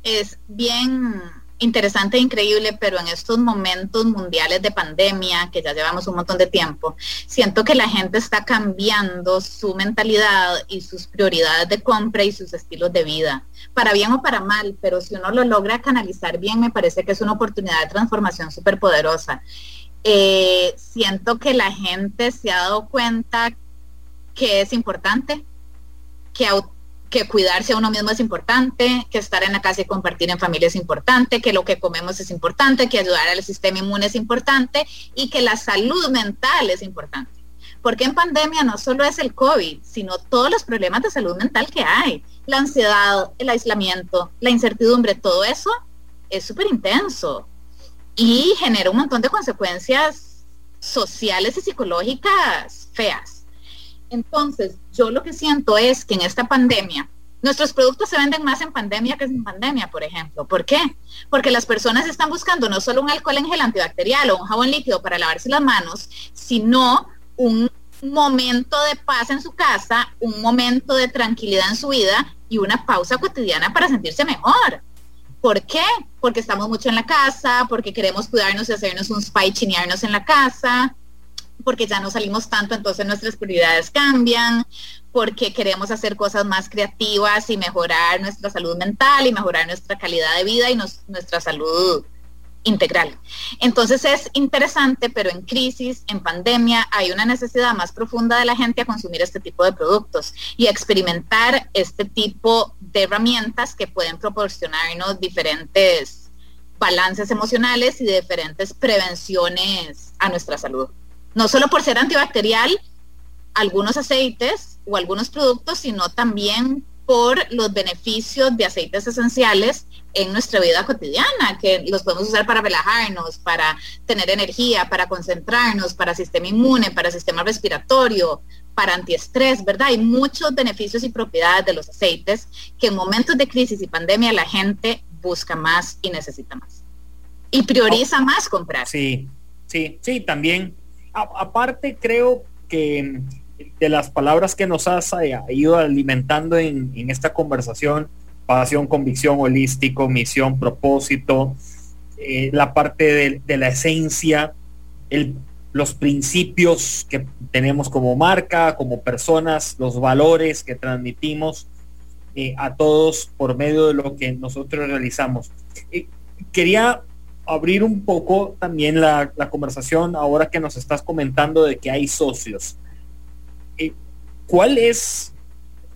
es bien interesante e increíble, pero en estos momentos mundiales de pandemia, que ya llevamos un montón de tiempo, siento que la gente está cambiando su mentalidad y sus prioridades de compra y sus estilos de vida, para bien o para mal, pero si uno lo logra canalizar bien, me parece que es una oportunidad de transformación súper poderosa. Eh, siento que la gente se ha dado cuenta que es importante, que que cuidarse a uno mismo es importante, que estar en la casa y compartir en familia es importante, que lo que comemos es importante, que ayudar al sistema inmune es importante y que la salud mental es importante. Porque en pandemia no solo es el COVID, sino todos los problemas de salud mental que hay. La ansiedad, el aislamiento, la incertidumbre, todo eso es súper intenso y genera un montón de consecuencias sociales y psicológicas feas. Entonces, yo lo que siento es que en esta pandemia, nuestros productos se venden más en pandemia que sin pandemia, por ejemplo. ¿Por qué? Porque las personas están buscando no solo un alcohol en gel antibacterial o un jabón líquido para lavarse las manos, sino un momento de paz en su casa, un momento de tranquilidad en su vida y una pausa cotidiana para sentirse mejor. ¿Por qué? Porque estamos mucho en la casa, porque queremos cuidarnos y hacernos un spa y chinearnos en la casa, porque ya no salimos tanto, entonces nuestras prioridades cambian, porque queremos hacer cosas más creativas y mejorar nuestra salud mental y mejorar nuestra calidad de vida y nuestra salud integral. Entonces es interesante, pero en crisis, en pandemia, hay una necesidad más profunda de la gente a consumir este tipo de productos y a experimentar este tipo de herramientas que pueden proporcionarnos diferentes balances emocionales y diferentes prevenciones a nuestra salud no solo por ser antibacterial, algunos aceites o algunos productos, sino también por los beneficios de aceites esenciales en nuestra vida cotidiana, que los podemos usar para relajarnos, para tener energía, para concentrarnos, para sistema inmune, para sistema respiratorio, para antiestrés, ¿verdad? Hay muchos beneficios y propiedades de los aceites que en momentos de crisis y pandemia la gente busca más y necesita más. Y prioriza oh. más comprar. Sí, sí, sí, también aparte creo que de las palabras que nos has eh, ido alimentando en, esta conversación, pasión, convicción, holístico, misión, propósito, eh, la parte de, la esencia, los principios que tenemos como marca, como personas, los valores que transmitimos eh, a todos por medio de lo que nosotros realizamos. quería abrir un poco también la, conversación ahora que nos estás comentando de que hay socios. Eh, ¿Cuál es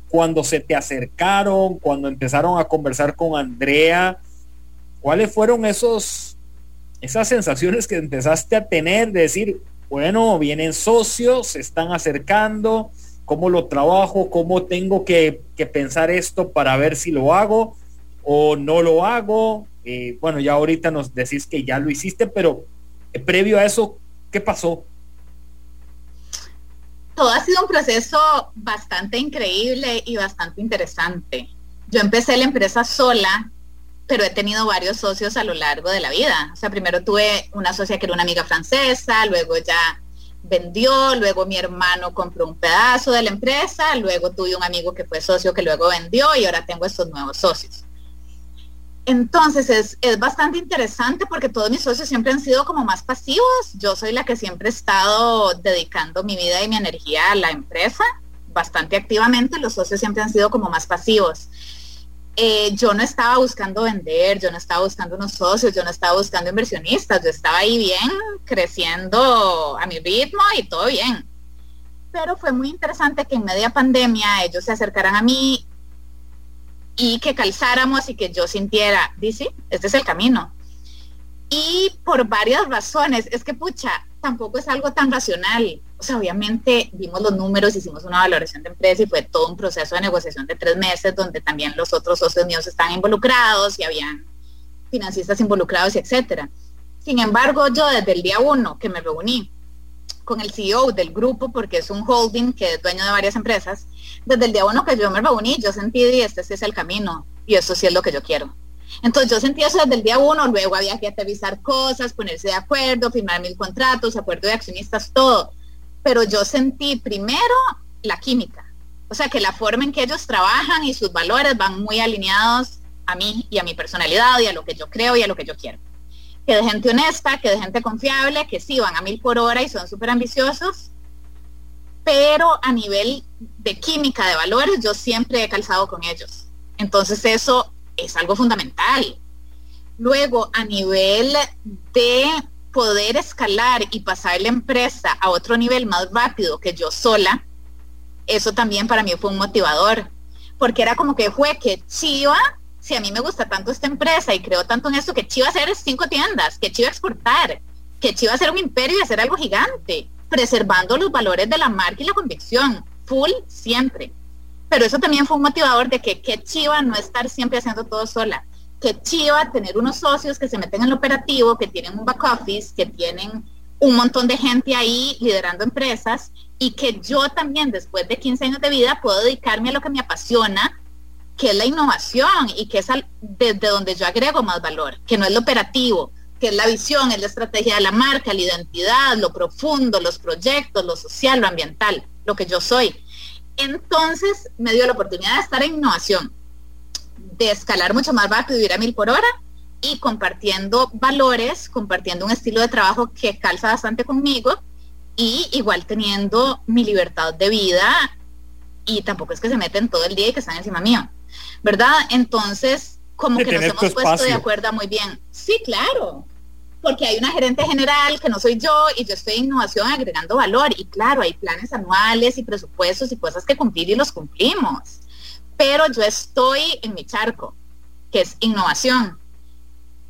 cuando se te acercaron, cuando empezaron a conversar con Andrea? ¿Cuáles fueron esos, esas sensaciones que empezaste a tener de decir, bueno, vienen socios, se están acercando, cómo lo trabajo, cómo tengo que, que pensar esto para ver si lo hago o no lo hago? Eh, bueno, ya ahorita nos decís que ya lo hiciste, pero eh, previo a eso, ¿qué pasó? Todo ha sido un proceso bastante increíble y bastante interesante. Yo empecé la empresa sola, pero he tenido varios socios a lo largo de la vida. O sea, primero tuve una socia que era una amiga francesa, luego ya vendió, luego mi hermano compró un pedazo de la empresa, luego tuve un amigo que fue socio que luego vendió y ahora tengo estos nuevos socios. Entonces es, es, bastante interesante porque todos mis socios siempre han sido como más pasivos. Yo soy la que siempre he estado dedicando mi vida y mi energía a la empresa bastante activamente. Los socios siempre han sido como más pasivos. Eh, yo no estaba buscando vender, yo no estaba buscando unos socios, yo no estaba buscando inversionistas, yo estaba ahí bien, creciendo a mi ritmo y todo bien. Pero fue muy interesante que en media pandemia ellos se acercaran a mí y que calzáramos y que yo sintiera, dice, este es el camino. Y por varias razones, es que pucha, tampoco es algo tan racional. O sea, obviamente vimos los números, hicimos una valoración de empresa y fue todo un proceso de negociación de tres meses donde también los otros socios míos están involucrados y habían financistas involucrados y etcétera. Sin embargo, yo desde el día uno que me reuní con el CEO del grupo, porque es un holding que es dueño de varias empresas, desde el día uno que yo me reuní, yo sentí, este sí es el camino, y eso sí es lo que yo quiero. Entonces yo sentí eso desde el día uno, luego había que aterrizar cosas, ponerse de acuerdo, firmar mil contratos, acuerdo de accionistas, todo. Pero yo sentí primero la química. O sea, que la forma en que ellos trabajan y sus valores van muy alineados a mí y a mi personalidad y a lo que yo creo y a lo que yo quiero. Que de gente honesta, que de gente confiable, que sí van a mil por hora y son súper ambiciosos, pero a nivel de química, de valores, yo siempre he calzado con ellos. Entonces eso es algo fundamental. Luego, a nivel de poder escalar y pasar la empresa a otro nivel más rápido que yo sola, eso también para mí fue un motivador, porque era como que fue que Chiva, si a mí me gusta tanto esta empresa y creo tanto en esto, que Chiva hacer cinco tiendas, que Chiva exportar, que Chiva hacer un imperio y hacer algo gigante, preservando los valores de la marca y la convicción, full siempre. Pero eso también fue un motivador de que, que Chiva no estar siempre haciendo todo sola, que Chiva tener unos socios que se meten en el operativo, que tienen un back office, que tienen un montón de gente ahí liderando empresas y que yo también después de 15 años de vida puedo dedicarme a lo que me apasiona, que es la innovación y que es desde donde yo agrego más valor, que no es lo operativo, que es la visión, es la estrategia de la marca, la identidad, lo profundo, los proyectos, lo social, lo ambiental, lo que yo soy. Entonces me dio la oportunidad de estar en innovación, de escalar mucho más rápido ir a mil por hora y compartiendo valores, compartiendo un estilo de trabajo que calza bastante conmigo y igual teniendo mi libertad de vida y tampoco es que se meten todo el día y que están encima mío, ¿verdad? Entonces, como que nos hemos puesto de acuerdo muy bien. Sí, claro, porque hay una gerente general que no soy yo y yo estoy en innovación agregando valor y claro, hay planes anuales y presupuestos y cosas que cumplir y los cumplimos, pero yo estoy en mi charco, que es innovación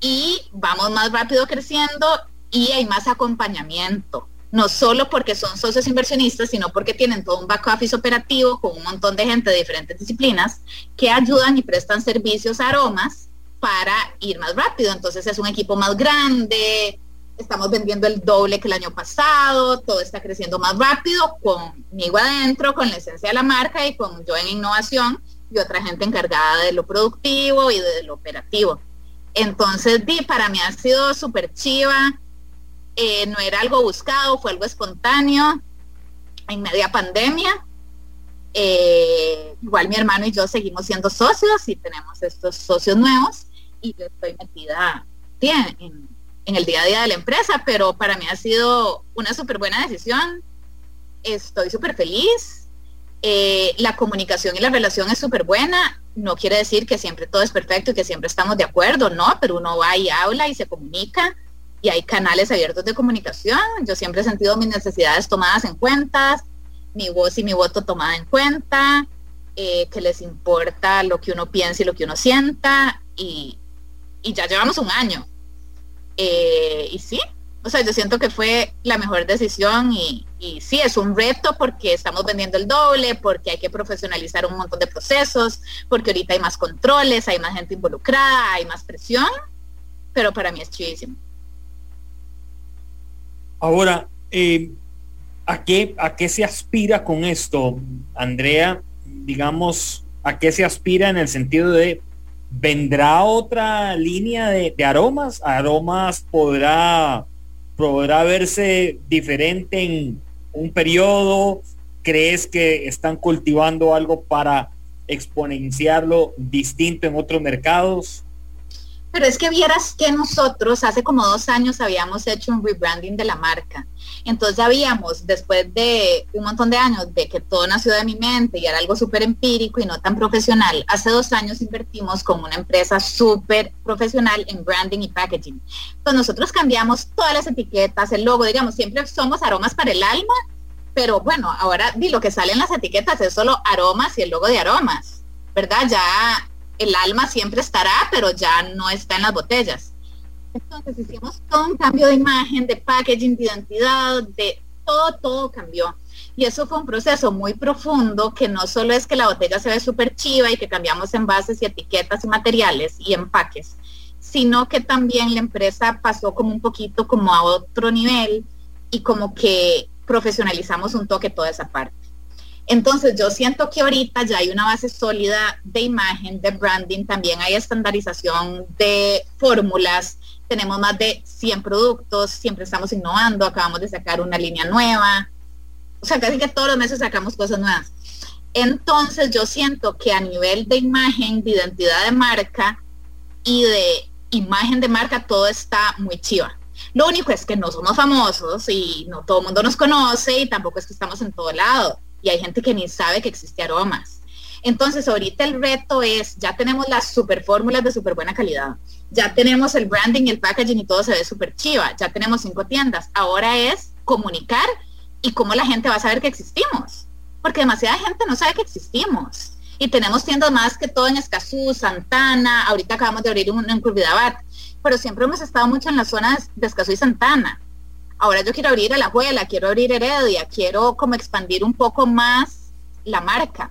y vamos más rápido creciendo y hay más acompañamiento. No solo porque son socios inversionistas, sino porque tienen todo un back office operativo con un montón de gente de diferentes disciplinas que ayudan y prestan servicios a aromas para ir más rápido. Entonces es un equipo más grande, estamos vendiendo el doble que el año pasado, todo está creciendo más rápido conmigo adentro, con la esencia de la marca y con yo en innovación y otra gente encargada de lo productivo y de lo operativo. Entonces, di, para mí ha sido súper chiva. Eh, no era algo buscado, fue algo espontáneo en media pandemia. Eh, igual mi hermano y yo seguimos siendo socios y tenemos estos socios nuevos y yo estoy metida en, en el día a día de la empresa, pero para mí ha sido una súper buena decisión. Estoy súper feliz. Eh, la comunicación y la relación es súper buena no quiere decir que siempre todo es perfecto y que siempre estamos de acuerdo, no, pero uno va y habla y se comunica y hay canales abiertos de comunicación. Yo siempre he sentido mis necesidades tomadas en cuenta, mi voz y mi voto tomada en cuenta, eh, que les importa lo que uno piensa y lo que uno sienta y, ya llevamos un año. Eh, y sí, o sea, yo siento que fue la mejor decisión y, sí, es un reto porque estamos vendiendo el doble, porque hay que profesionalizar un montón de procesos, porque ahorita hay más controles, hay más gente involucrada, hay más presión, pero para mí es chidísimo. Ahora, eh, ¿a, qué, ¿a qué se aspira con esto, Andrea? Digamos, ¿a qué se aspira en el sentido de vendrá otra línea de, de aromas? ¿Aromas podrá podrá verse diferente en un periodo? ¿Crees que están cultivando algo para exponenciarlo distinto en otros mercados? Pero es que vieras que nosotros hace como dos años habíamos hecho un rebranding de la marca. Entonces habíamos, después de un montón de años de que todo nació de mi mente y era algo súper empírico y no tan profesional, hace dos años invertimos con una empresa súper profesional en branding y packaging. Entonces nosotros cambiamos todas las etiquetas, el logo, digamos, siempre somos aromas para el alma, pero bueno, ahora di lo que sale en las etiquetas es solo aromas y el logo de aromas, ¿verdad? Ya el alma siempre estará, pero ya no está en las botellas. Entonces hicimos todo un cambio de imagen, de packaging, de identidad, de todo, todo cambió. Y eso fue un proceso muy profundo que no solo es que la botella se ve súper chiva y que cambiamos envases y etiquetas y materiales y empaques, sino que también la empresa pasó como un poquito como a otro nivel y como que profesionalizamos un toque toda esa parte. Entonces yo siento que ahorita ya hay una base sólida de imagen, de branding, también hay estandarización de fórmulas, tenemos más de 100 productos, siempre estamos innovando, acabamos de sacar una línea nueva, o sea, casi que todos los meses sacamos cosas nuevas. Entonces yo siento que a nivel de imagen, de identidad de marca y de imagen de marca, todo está muy chiva. Lo único es que no somos famosos y no todo el mundo nos conoce y tampoco es que estamos en todo lado. Y hay gente que ni sabe que existe aromas. Entonces, ahorita el reto es, ya tenemos las super fórmulas de súper buena calidad, ya tenemos el branding, el packaging y todo se ve súper chiva, ya tenemos cinco tiendas. Ahora es comunicar y cómo la gente va a saber que existimos, porque demasiada gente no sabe que existimos. Y tenemos tiendas más que todo en Escazú, Santana, ahorita acabamos de abrir una en Curvidabat, pero siempre hemos estado mucho en las zonas de Escazú y Santana. Ahora yo quiero abrir a La Juela, quiero abrir Heredia, quiero como expandir un poco más la marca.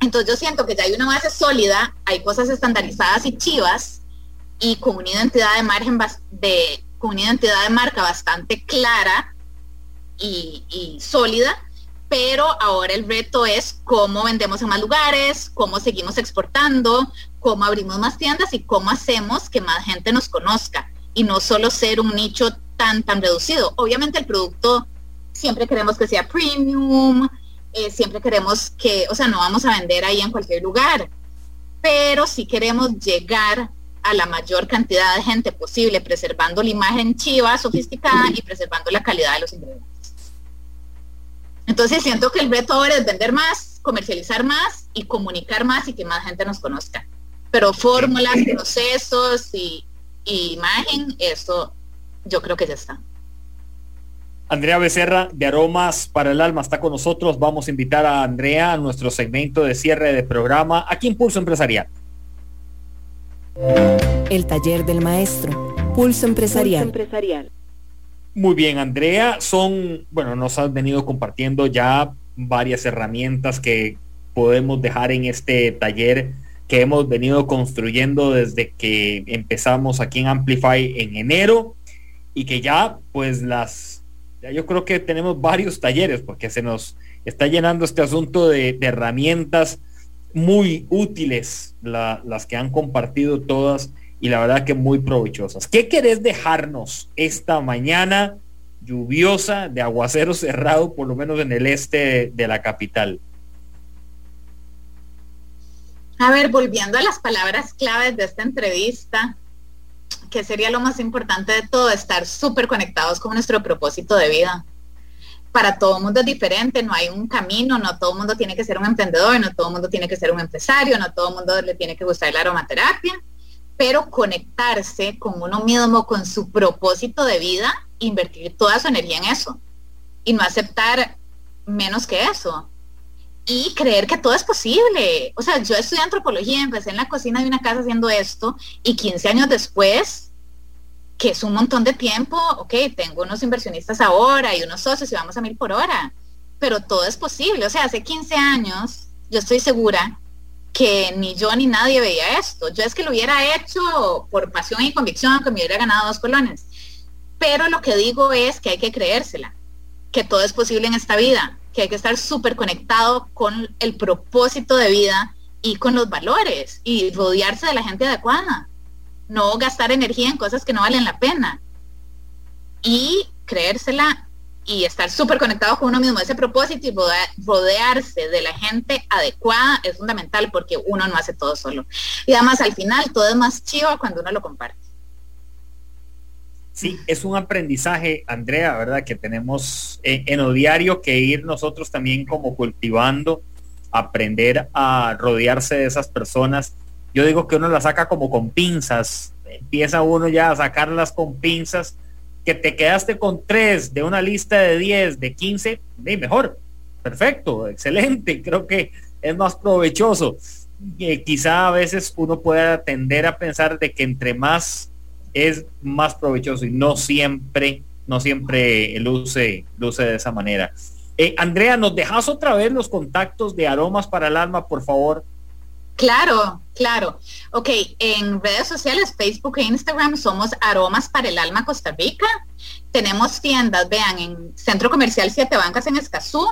Entonces yo siento que ya hay una base sólida, hay cosas estandarizadas y chivas y con una identidad de margen de de marca bastante clara y, y sólida, pero ahora el reto es cómo vendemos en más lugares, cómo seguimos exportando, cómo abrimos más tiendas y cómo hacemos que más gente nos conozca y no solo ser un nicho tan tan reducido. Obviamente el producto siempre queremos que sea premium, eh, siempre queremos que, o sea, no vamos a vender ahí en cualquier lugar, pero sí queremos llegar a la mayor cantidad de gente posible, preservando la imagen chiva, sofisticada y preservando la calidad de los ingredientes. Entonces siento que el reto ahora es vender más, comercializar más y comunicar más y que más gente nos conozca. Pero fórmulas, procesos y, y imagen, eso yo creo que ya está. Andrea Becerra de Aromas para el Alma está con nosotros. Vamos a invitar a Andrea a nuestro segmento de cierre de programa aquí en Pulso Empresarial. El taller del maestro. Pulso Empresarial. empresarial. Muy bien, Andrea. Son, bueno, nos has venido compartiendo ya varias herramientas que podemos dejar en este taller que hemos venido construyendo desde que empezamos aquí en Amplify en enero y que ya pues las yo creo que tenemos varios talleres porque se nos está llenando este asunto de, herramientas muy útiles, las que han compartido todas y la verdad que muy provechosas. ¿Qué querés dejarnos esta mañana lluviosa de aguacero cerrado, por lo menos en el este de la capital? A ver, volviendo a las palabras claves de esta entrevista, que sería lo más importante de todo, estar súper conectados con nuestro propósito de vida. Para todo el mundo es diferente, no hay un camino, no todo el mundo tiene que ser un emprendedor, no todo el mundo tiene que ser un empresario, no todo el mundo le tiene que gustar la aromaterapia, pero conectarse con uno mismo, con su propósito de vida, invertir toda su energía en eso y no aceptar menos que eso y creer que todo es posible. O sea, yo estudié antropología, empecé en la cocina de una casa haciendo esto y 15 años después, que es un montón de tiempo, ok, tengo unos inversionistas ahora y unos socios y vamos a mil por hora, pero todo es posible. O sea, hace 15 años, yo estoy segura que ni yo ni nadie veía esto. Yo es que lo hubiera hecho por pasión y convicción, que me hubiera ganado dos colones. Pero lo que digo es que hay que creérsela, que todo es posible en esta vida que hay que estar súper conectado con el propósito de vida y con los valores y rodearse de la gente adecuada. No gastar energía en cosas que no valen la pena. Y creérsela y estar súper conectado con uno mismo. Ese propósito y rodearse de la gente adecuada es fundamental porque uno no hace todo solo. Y además al final todo es más chivo cuando uno lo comparte. Sí, es un aprendizaje, Andrea, ¿verdad? Que tenemos en, el diario que ir nosotros también como cultivando, aprender a rodearse de esas personas. Yo digo que uno las saca como con pinzas, empieza uno ya a sacarlas con pinzas, que te quedaste con tres de una lista de 10, de 15, de mejor, perfecto, excelente, [LAUGHS] creo que es más provechoso. Eh, quizá a veces uno pueda tender a pensar de que entre más es más provechoso y no siempre, no siempre luce, luce de esa manera. Eh, Andrea, ¿nos dejas otra vez los contactos de Aromas para el Alma, por favor? Claro, claro. Ok, en redes sociales, Facebook e Instagram somos Aromas para el Alma Costa Rica. Tenemos tiendas, vean, en Centro Comercial Siete Bancas en Escazú,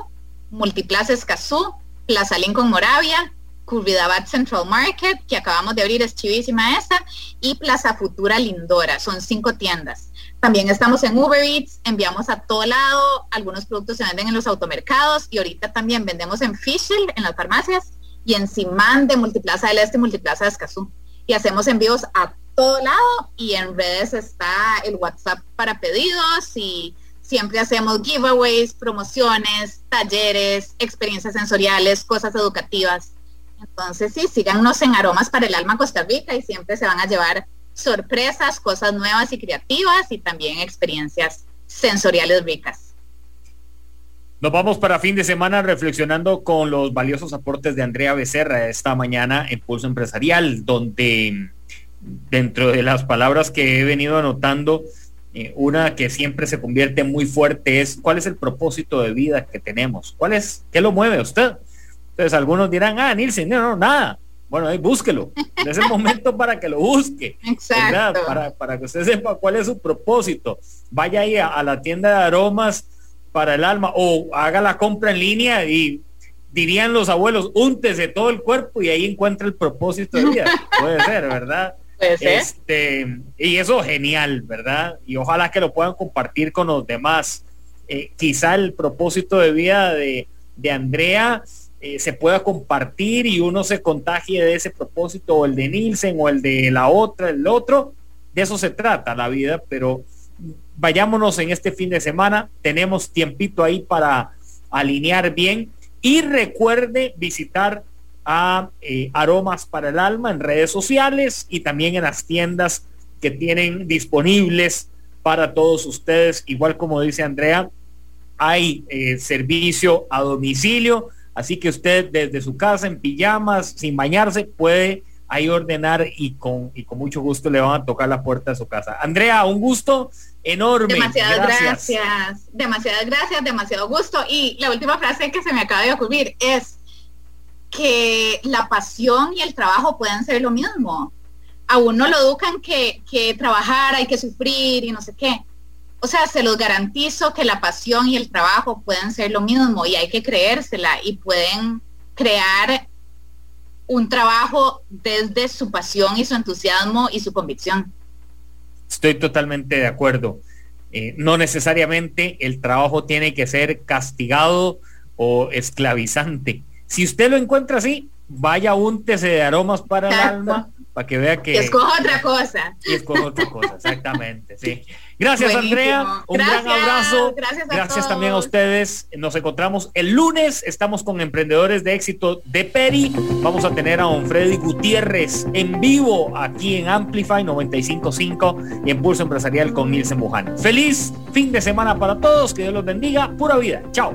Multiplaza Escazú, Plaza Lincoln Moravia, Curvidabat Central Market, que acabamos de abrir, es chivísima esa, y Plaza Futura Lindora, son cinco tiendas. También estamos en Uber Eats, enviamos a todo lado, algunos productos se venden en los automercados y ahorita también vendemos en Fischl, en las farmacias, y en Simán de Multiplaza del Este, Multiplaza de Escazú. Y hacemos envíos a todo lado y en redes está el WhatsApp para pedidos y siempre hacemos giveaways, promociones, talleres, experiencias sensoriales, cosas educativas. Entonces sí, síganos en Aromas para el Alma Costa Rica y siempre se van a llevar sorpresas, cosas nuevas y creativas y también experiencias sensoriales ricas. Nos vamos para fin de semana reflexionando con los valiosos aportes de Andrea Becerra esta mañana en Pulso Empresarial, donde dentro de las palabras que he venido anotando, eh, una que siempre se convierte muy fuerte es cuál es el propósito de vida que tenemos, cuál es, qué lo mueve a usted. Entonces algunos dirán, ah, Nilsen, no, no, nada. Bueno, ahí búsquelo. Es el momento para que lo busque. [LAUGHS] Exacto. Para, para, que usted sepa cuál es su propósito. Vaya ahí a, a la tienda de aromas para el alma o haga la compra en línea y dirían los abuelos, úntese todo el cuerpo y ahí encuentra el propósito de vida. [LAUGHS] Puede ser, ¿verdad? Este, y eso genial, ¿verdad? Y ojalá que lo puedan compartir con los demás. Eh, quizá el propósito de vida de, de Andrea eh, se pueda compartir y uno se contagie de ese propósito, o el de Nielsen, o el de la otra, el otro. De eso se trata la vida, pero vayámonos en este fin de semana. Tenemos tiempito ahí para alinear bien. Y recuerde visitar a eh, Aromas para el Alma en redes sociales y también en las tiendas que tienen disponibles para todos ustedes. Igual como dice Andrea, hay eh, servicio a domicilio, así que usted desde su casa en pijamas, sin bañarse, puede ahí ordenar y con, y con mucho gusto le van a tocar la puerta de su casa. Andrea, un gusto enorme. Demasiadas gracias. gracias. Demasiadas gracias, demasiado gusto. Y la última frase que se me acaba de ocurrir es, que la pasión y el trabajo pueden ser lo mismo. A uno lo educan que, que trabajar hay que sufrir y no sé qué. O sea, se los garantizo que la pasión y el trabajo pueden ser lo mismo y hay que creérsela y pueden crear un trabajo desde su pasión y su entusiasmo y su convicción. Estoy totalmente de acuerdo. Eh, no necesariamente el trabajo tiene que ser castigado o esclavizante. Si usted lo encuentra así, vaya úntese de aromas para el alma para que vea que... Y escoja otra cosa. Y escoja otra cosa, exactamente, sí. Gracias Andrea, un gran abrazo. Gracias, gracias también a ustedes. Nos encontramos el lunes, estamos con Emprendedores de Éxito de Peri. Vamos a tener a don Freddy Gutiérrez en vivo aquí en Amplify 955 y en Pulso Empresarial con Nielsen Buján. Feliz fin de semana para todos, que Dios los bendiga, pura vida. Chao.